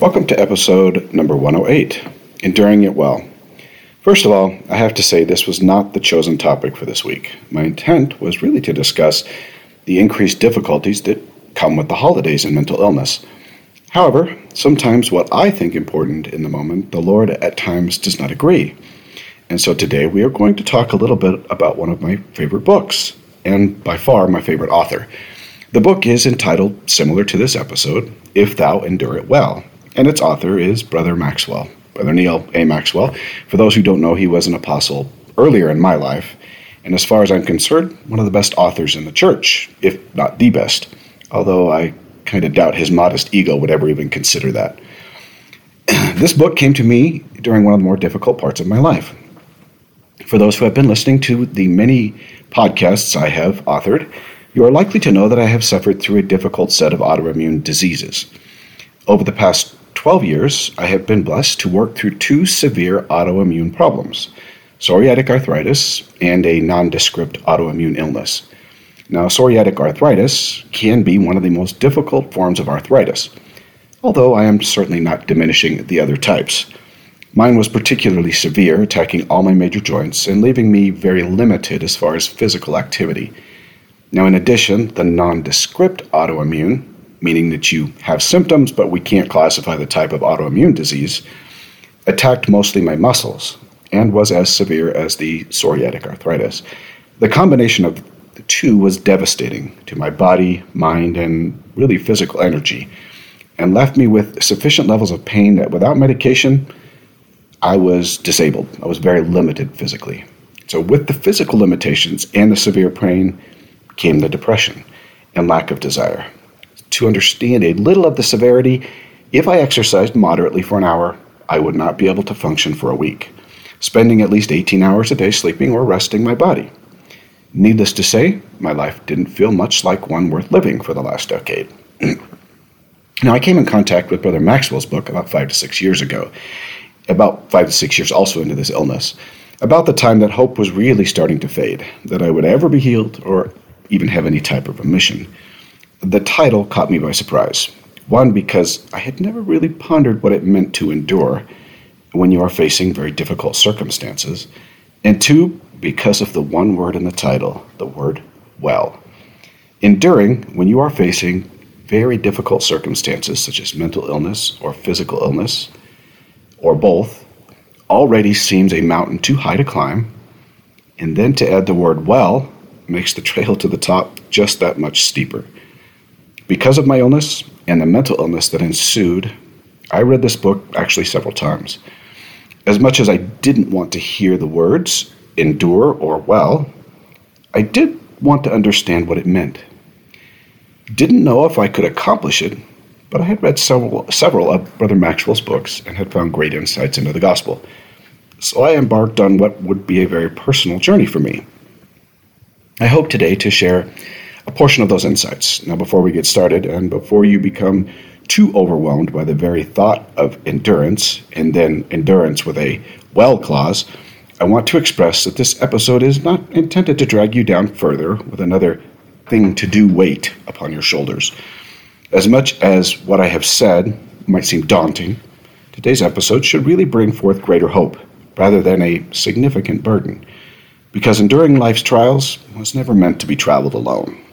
Welcome to episode number 108 Enduring It Well. First of all, I have to say this was not the chosen topic for this week. My intent was really to discuss the increased difficulties that come with the holidays and mental illness. However, sometimes what I think important in the moment, the Lord at times does not agree. And so today we are going to talk a little bit about one of my favorite books, and by far my favorite author. The book is entitled, similar to this episode, If Thou Endure It Well and its author is Brother Maxwell, Brother Neal A. Maxwell. For those who don't know, he was an apostle earlier in my life, and as far as I'm concerned, one of the best authors in the church, if not the best, although I kind of doubt his modest ego would ever even consider that. this book came to me during one of the more difficult parts of my life. For those who have been listening to the many podcasts I have authored, you are likely to know that I have suffered through a difficult set of autoimmune diseases. Over the past 12 years, I have been blessed to work through two severe autoimmune problems psoriatic arthritis and a nondescript autoimmune illness. Now, psoriatic arthritis can be one of the most difficult forms of arthritis, although I am certainly not diminishing the other types. Mine was particularly severe, attacking all my major joints and leaving me very limited as far as physical activity. Now, in addition, the nondescript autoimmune meaning that you have symptoms, but we can't classify the type of autoimmune disease, attacked mostly my muscles and was as severe as the psoriatic arthritis. The combination of the two was devastating to my body, mind, and really physical energy, and left me with sufficient levels of pain that without medication, I was disabled. I was very limited physically. So, with the physical limitations and the severe pain came the depression and lack of desire to understand a little of the severity, if I exercised moderately for an hour, I would not be able to function for a week, spending at least 18 hours a day sleeping or resting my body. Needless to say, my life didn't feel much like one worth living for the last decade. now, I came in contact with Brother Maxwell's book about five to six years ago, about five to six years also into this illness, about the time that hope was really starting to fade, that I would ever be healed or even have any type of remission the title caught me by surprise. One, because I had never really pondered what it meant to endure when you are facing very difficult circumstances. And two, because of the one word in the title, the word well. Enduring when you are facing very difficult circumstances, such as mental illness or physical illness, or both, already seems a mountain too high to climb. And then to add the word well makes the trail to the top just that much steeper. Because of my illness and the mental illness that ensued, I read this book actually several times. As much as I didn't want to hear the words endure or well, I did want to understand what it meant. Didn't know if I could accomplish it, but I had read several, several of Brother Maxwell's books and had found great insights into the gospel. So I embarked on what would be a very personal journey for me. I hope today to share a portion of those insights. Now, before we get started, and before you become too overwhelmed by the very thought of endurance, and then endurance with a well clause, I want to express that this episode is not intended to drag you down further with another thing to do weight upon your shoulders. As much as what I have said might seem daunting, today's episode should really bring forth greater hope rather than a significant burden, because enduring life's trials was never meant to be traveled alone.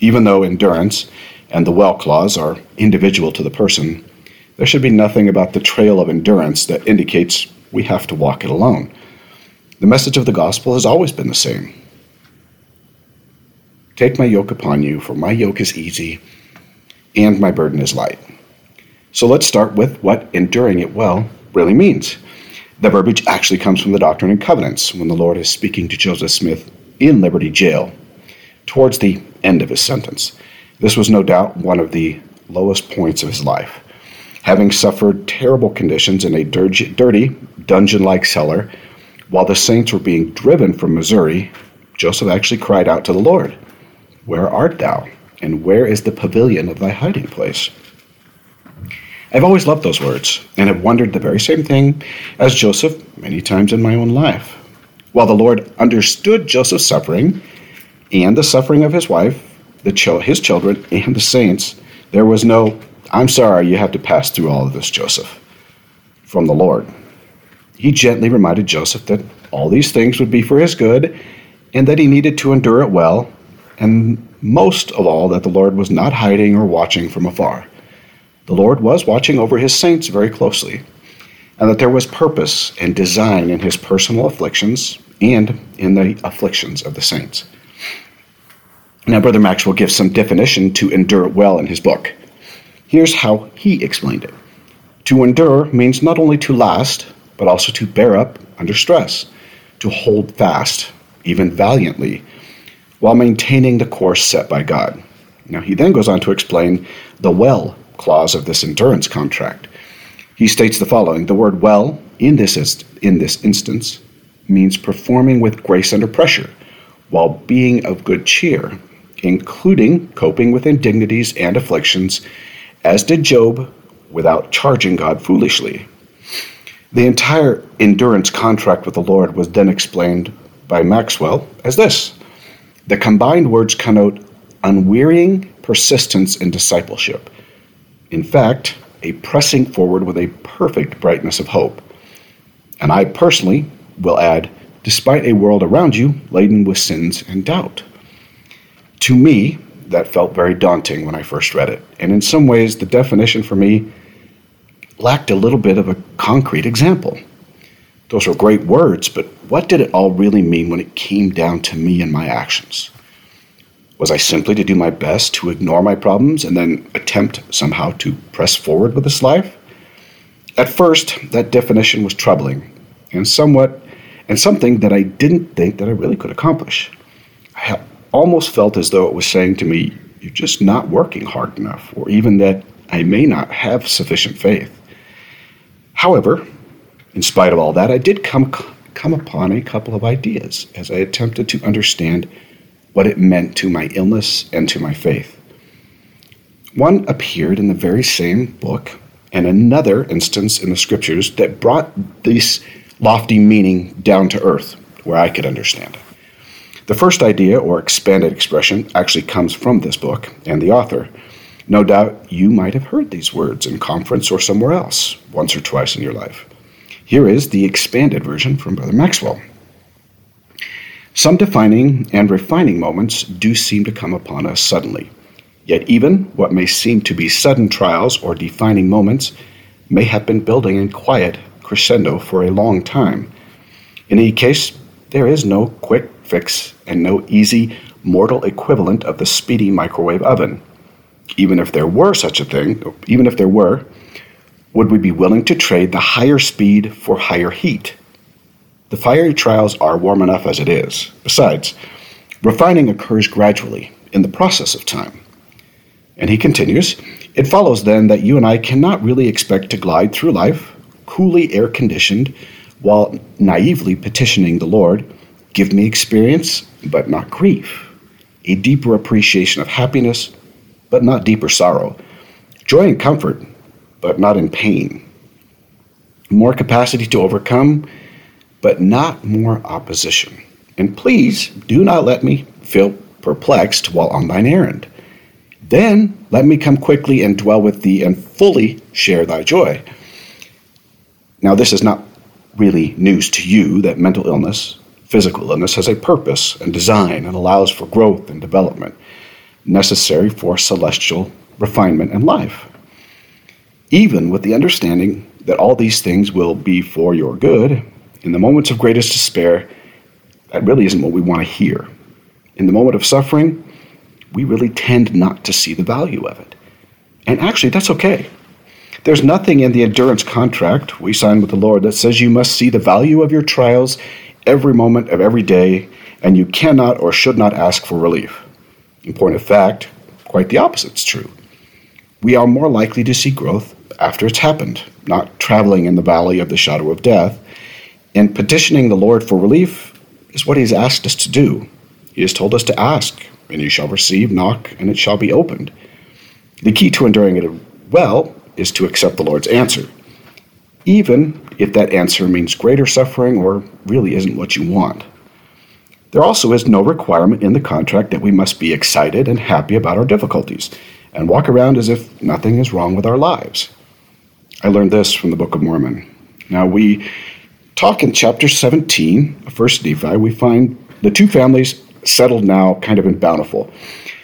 Even though endurance and the well clause are individual to the person, there should be nothing about the trail of endurance that indicates we have to walk it alone. The message of the gospel has always been the same Take my yoke upon you, for my yoke is easy and my burden is light. So let's start with what enduring it well really means. The verbiage actually comes from the Doctrine and Covenants when the Lord is speaking to Joseph Smith in Liberty Jail towards the end of his sentence. This was no doubt one of the lowest points of his life. Having suffered terrible conditions in a dirty, dungeon like cellar, while the saints were being driven from Missouri, Joseph actually cried out to the Lord, Where art thou? And where is the pavilion of thy hiding place? I've always loved those words and have wondered the very same thing as Joseph many times in my own life. While the Lord understood Joseph's suffering and the suffering of his wife, the his children, and the saints, there was no, I'm sorry you have to pass through all of this, Joseph, from the Lord. He gently reminded Joseph that all these things would be for his good and that he needed to endure it well, and most of all, that the Lord was not hiding or watching from afar. The Lord was watching over his saints very closely, and that there was purpose and design in his personal afflictions and in the afflictions of the saints. Now, Brother Maxwell gives some definition to endure well in his book. Here's how he explained it To endure means not only to last, but also to bear up under stress, to hold fast, even valiantly, while maintaining the course set by God. Now, he then goes on to explain the well clause of this endurance contract. He states the following The word well, in this, in this instance, means performing with grace under pressure, while being of good cheer, including coping with indignities and afflictions, as did Job, without charging God foolishly. The entire endurance contract with the Lord was then explained by Maxwell as this The combined words connote unwearying persistence in discipleship. In fact, a pressing forward with a perfect brightness of hope. And I personally will add, despite a world around you laden with sins and doubt. To me, that felt very daunting when I first read it, and in some ways, the definition for me lacked a little bit of a concrete example. Those were great words, but what did it all really mean when it came down to me and my actions? Was I simply to do my best to ignore my problems and then attempt somehow to press forward with this life? At first, that definition was troubling and somewhat and something that I didn't think that I really could accomplish. I almost felt as though it was saying to me, You're just not working hard enough, or even that I may not have sufficient faith. However, in spite of all that, I did come, come upon a couple of ideas as I attempted to understand what it meant to my illness and to my faith. One appeared in the very same book, and another instance in the scriptures that brought this lofty meaning down to earth, where I could understand it. The first idea, or expanded expression, actually comes from this book and the author. No doubt you might have heard these words in conference or somewhere else, once or twice in your life. Here is the expanded version from Brother Maxwell. Some defining and refining moments do seem to come upon us suddenly. Yet, even what may seem to be sudden trials or defining moments may have been building in quiet crescendo for a long time. In any case, there is no quick fix and no easy mortal equivalent of the speedy microwave oven. Even if there were such a thing, even if there were, would we be willing to trade the higher speed for higher heat? The fiery trials are warm enough as it is. Besides, refining occurs gradually in the process of time. And he continues, it follows then that you and I cannot really expect to glide through life coolly air conditioned, while naively petitioning the Lord, Give me experience, but not grief, a deeper appreciation of happiness, but not deeper sorrow, joy and comfort, but not in pain, more capacity to overcome, but not more opposition. And please do not let me feel perplexed while on thine errand. Then let me come quickly and dwell with thee and fully share thy joy. Now, this is not really news to you that mental illness, physical illness, has a purpose and design and allows for growth and development necessary for celestial refinement and life. Even with the understanding that all these things will be for your good, in the moments of greatest despair, that really isn't what we want to hear. In the moment of suffering, we really tend not to see the value of it. And actually, that's okay. There's nothing in the endurance contract we sign with the Lord that says you must see the value of your trials every moment of every day, and you cannot or should not ask for relief. In point of fact, quite the opposite is true. We are more likely to see growth after it's happened, not traveling in the valley of the shadow of death. And petitioning the Lord for relief is what He's asked us to do. He has told us to ask, and you shall receive, knock, and it shall be opened. The key to enduring it well is to accept the Lord's answer, even if that answer means greater suffering or really isn't what you want. There also is no requirement in the contract that we must be excited and happy about our difficulties, and walk around as if nothing is wrong with our lives. I learned this from the Book of Mormon. Now, we talk in chapter 17 of 1 Nephi, we find the two families settled now kind of in Bountiful.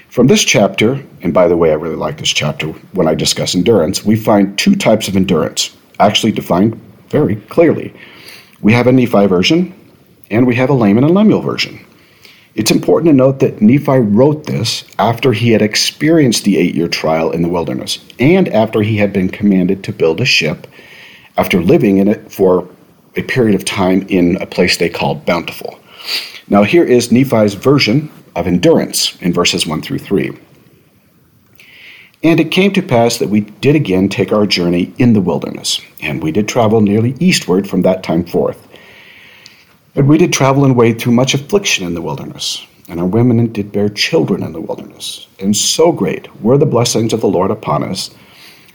From this chapter, and by the way, I really like this chapter when I discuss endurance, we find two types of endurance, actually defined very clearly. We have a Nephi version, and we have a Laman and Lemuel version. It's important to note that Nephi wrote this after he had experienced the eight year trial in the wilderness and after he had been commanded to build a ship after living in it for a period of time in a place they called Bountiful. Now, here is Nephi's version of endurance in verses 1 through 3. And it came to pass that we did again take our journey in the wilderness, and we did travel nearly eastward from that time forth. And we did travel and wade through much affliction in the wilderness, and our women did bear children in the wilderness. And so great were the blessings of the Lord upon us,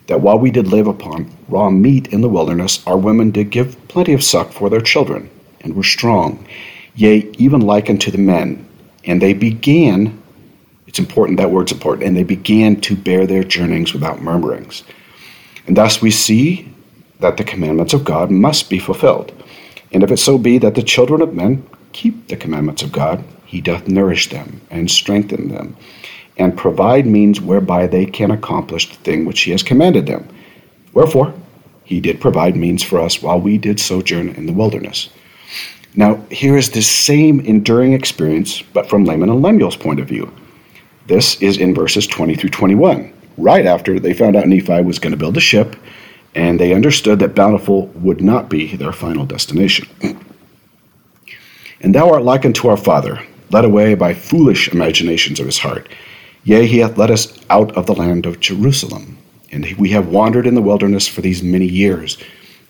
that while we did live upon raw meat in the wilderness, our women did give plenty of suck for their children, and were strong, yea, even like unto the men. And they began it's important, that word's important. And they began to bear their journeyings without murmurings. And thus we see that the commandments of God must be fulfilled. And if it so be that the children of men keep the commandments of God, he doth nourish them and strengthen them, and provide means whereby they can accomplish the thing which he has commanded them. Wherefore, he did provide means for us while we did sojourn in the wilderness. Now, here is this same enduring experience, but from Laman and Lemuel's point of view. This is in verses 20 through 21, right after they found out Nephi was going to build a ship, and they understood that Bountiful would not be their final destination. and thou art like unto our father, led away by foolish imaginations of his heart. Yea, he hath led us out of the land of Jerusalem. And we have wandered in the wilderness for these many years,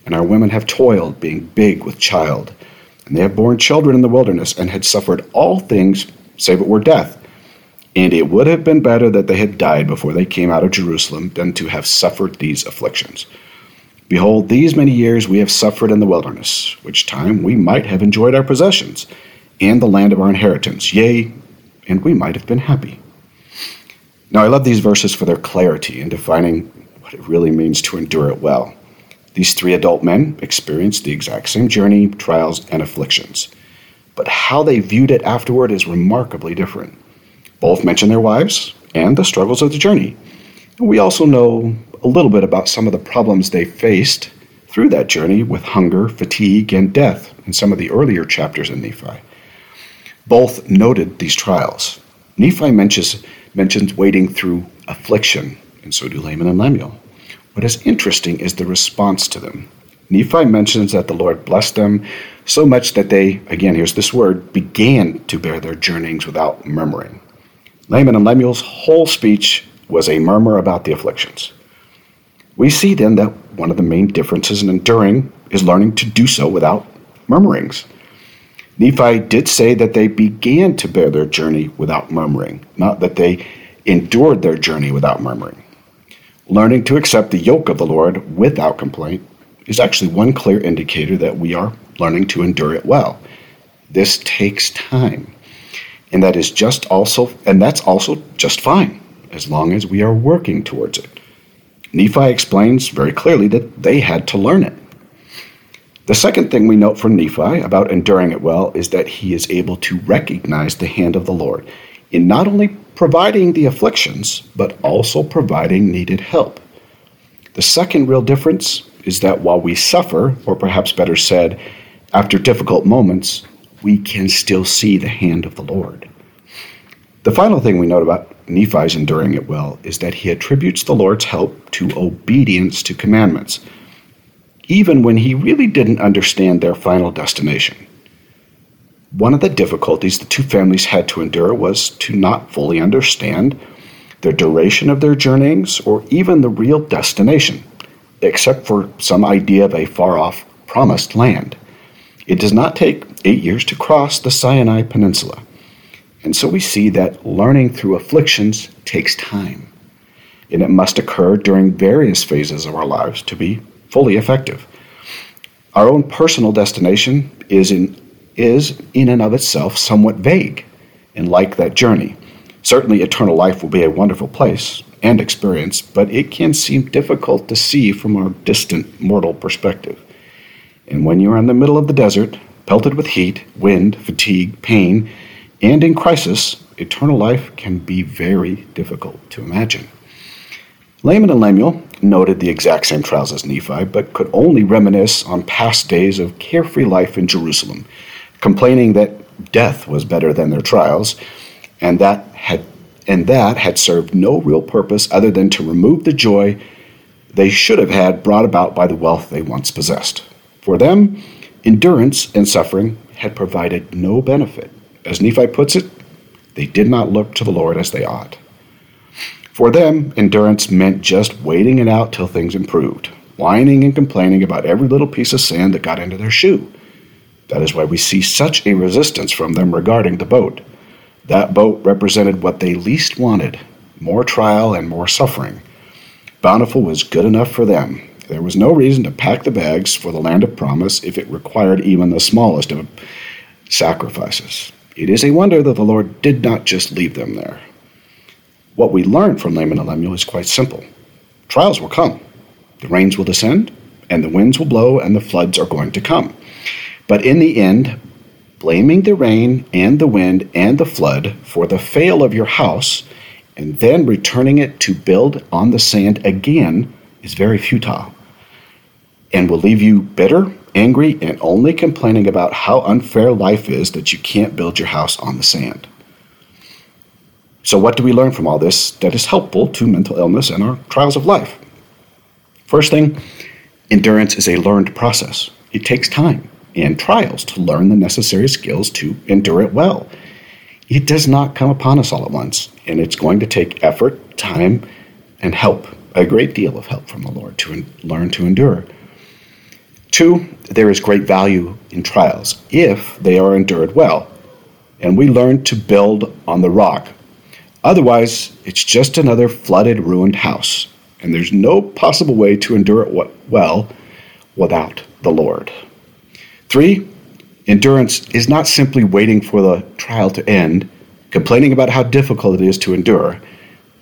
and our women have toiled, being big with child. And they have borne children in the wilderness, and had suffered all things, save it were death. And it would have been better that they had died before they came out of Jerusalem than to have suffered these afflictions. Behold, these many years we have suffered in the wilderness, which time we might have enjoyed our possessions and the land of our inheritance, yea, and we might have been happy. Now, I love these verses for their clarity in defining what it really means to endure it well. These three adult men experienced the exact same journey, trials, and afflictions. But how they viewed it afterward is remarkably different. Both mention their wives and the struggles of the journey. We also know a little bit about some of the problems they faced through that journey with hunger, fatigue, and death in some of the earlier chapters in Nephi. Both noted these trials. Nephi mentions, mentions wading through affliction, and so do Laman and Lemuel. What is interesting is the response to them. Nephi mentions that the Lord blessed them so much that they, again, here's this word, began to bear their journeyings without murmuring. Laman and Lemuel's whole speech was a murmur about the afflictions. We see then that one of the main differences in enduring is learning to do so without murmurings. Nephi did say that they began to bear their journey without murmuring, not that they endured their journey without murmuring. Learning to accept the yoke of the Lord without complaint is actually one clear indicator that we are learning to endure it well. This takes time. And that is just also, and that's also just fine, as long as we are working towards it. Nephi explains very clearly that they had to learn it. The second thing we note from Nephi about enduring it well is that he is able to recognize the hand of the Lord in not only providing the afflictions, but also providing needed help. The second real difference is that while we suffer, or perhaps better said, after difficult moments, we can still see the hand of the Lord. The final thing we note about Nephi's enduring it well is that he attributes the Lord's help to obedience to commandments, even when he really didn't understand their final destination. One of the difficulties the two families had to endure was to not fully understand the duration of their journeyings or even the real destination, except for some idea of a far off promised land. It does not take eight years to cross the Sinai Peninsula. And so we see that learning through afflictions takes time. And it must occur during various phases of our lives to be fully effective. Our own personal destination is in, is in and of itself somewhat vague and like that journey. Certainly, eternal life will be a wonderful place, and experience, but it can seem difficult to see from our distant mortal perspective. And when you are in the middle of the desert, pelted with heat, wind, fatigue, pain, and in crisis, eternal life can be very difficult to imagine. Laman and Lemuel noted the exact same trials as Nephi, but could only reminisce on past days of carefree life in Jerusalem, complaining that death was better than their trials, and that had and that had served no real purpose other than to remove the joy they should have had brought about by the wealth they once possessed. For them, endurance and suffering had provided no benefit. As Nephi puts it, they did not look to the Lord as they ought. For them, endurance meant just waiting it out till things improved, whining and complaining about every little piece of sand that got into their shoe. That is why we see such a resistance from them regarding the boat. That boat represented what they least wanted more trial and more suffering. Bountiful was good enough for them. There was no reason to pack the bags for the land of promise if it required even the smallest of sacrifices. It is a wonder that the Lord did not just leave them there. What we learn from Laman and Lemuel is quite simple trials will come, the rains will descend, and the winds will blow, and the floods are going to come. But in the end, blaming the rain and the wind and the flood for the fail of your house and then returning it to build on the sand again is very futile and will leave you bitter, angry, and only complaining about how unfair life is that you can't build your house on the sand. So, what do we learn from all this that is helpful to mental illness and our trials of life? First thing, endurance is a learned process. It takes time and trials to learn the necessary skills to endure it well. It does not come upon us all at once, and it's going to take effort, time, and help, a great deal of help from the Lord to en- learn to endure. Two, there is great value in trials if they are endured well, and we learn to build on the rock. Otherwise, it's just another flooded, ruined house, and there's no possible way to endure it well without the Lord. Three, endurance is not simply waiting for the trial to end, complaining about how difficult it is to endure.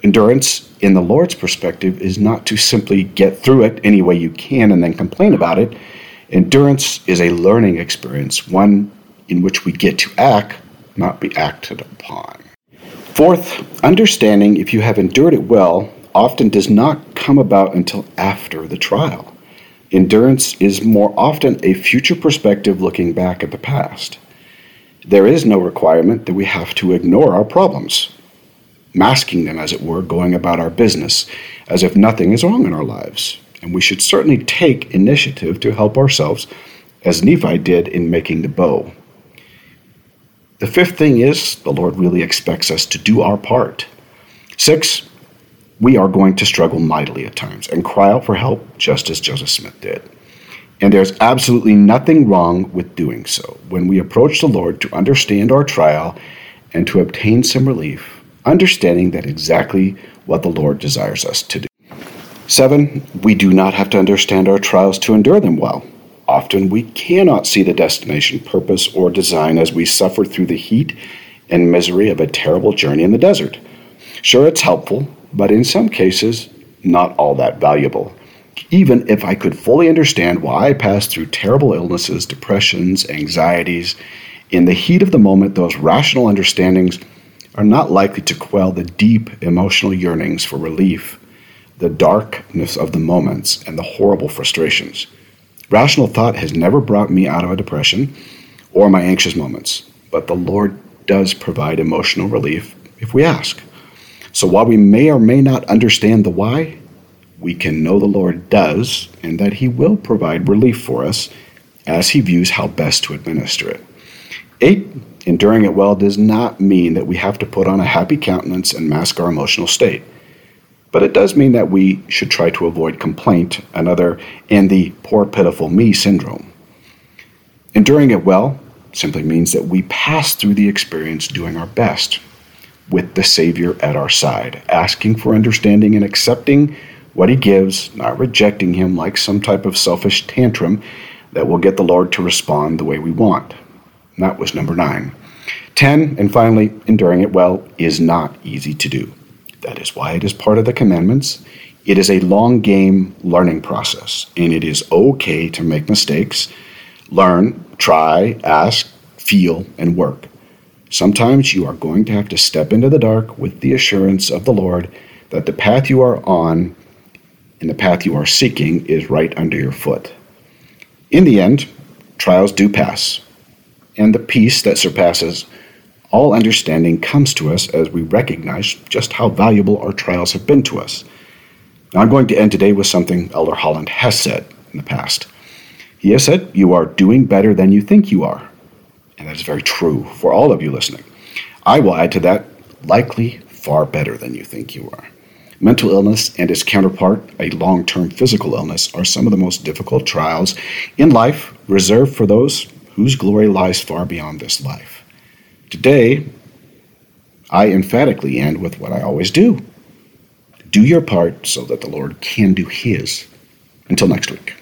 Endurance, in the Lord's perspective, is not to simply get through it any way you can and then complain about it. Endurance is a learning experience, one in which we get to act, not be acted upon. Fourth, understanding if you have endured it well often does not come about until after the trial. Endurance is more often a future perspective looking back at the past. There is no requirement that we have to ignore our problems, masking them, as it were, going about our business as if nothing is wrong in our lives. And we should certainly take initiative to help ourselves, as Nephi did in making the bow. The fifth thing is the Lord really expects us to do our part. Six, we are going to struggle mightily at times and cry out for help, just as Joseph Smith did. And there's absolutely nothing wrong with doing so. When we approach the Lord to understand our trial and to obtain some relief, understanding that exactly what the Lord desires us to do. Seven, we do not have to understand our trials to endure them well. Often we cannot see the destination, purpose, or design as we suffer through the heat and misery of a terrible journey in the desert. Sure, it's helpful but in some cases, not all that valuable. Even if I could fully understand why I passed through terrible illnesses, depressions, anxieties, in the heat of the moment, those rational understandings are not likely to quell the deep emotional yearnings for relief, the darkness of the moments, and the horrible frustrations. Rational thought has never brought me out of a depression or my anxious moments, but the Lord does provide emotional relief if we ask. So while we may or may not understand the why, we can know the Lord does and that He will provide relief for us as He views how best to administer it. Eight, enduring it well does not mean that we have to put on a happy countenance and mask our emotional state. But it does mean that we should try to avoid complaint, another, and the poor, pitiful me syndrome. Enduring it well simply means that we pass through the experience doing our best with the Savior at our side, asking for understanding and accepting what He gives, not rejecting Him like some type of selfish tantrum that will get the Lord to respond the way we want. And that was number nine. Ten, and finally, enduring it well is not easy to do. That is why it is part of the commandments. It is a long game learning process, and it is okay to make mistakes, learn, try, ask, feel, and work. Sometimes you are going to have to step into the dark with the assurance of the Lord that the path you are on and the path you are seeking is right under your foot. In the end, trials do pass, and the peace that surpasses all understanding comes to us as we recognize just how valuable our trials have been to us. Now, I'm going to end today with something Elder Holland has said in the past. He has said, You are doing better than you think you are. And that is very true for all of you listening. I will add to that, likely far better than you think you are. Mental illness and its counterpart, a long term physical illness, are some of the most difficult trials in life reserved for those whose glory lies far beyond this life. Today, I emphatically end with what I always do do your part so that the Lord can do His. Until next week.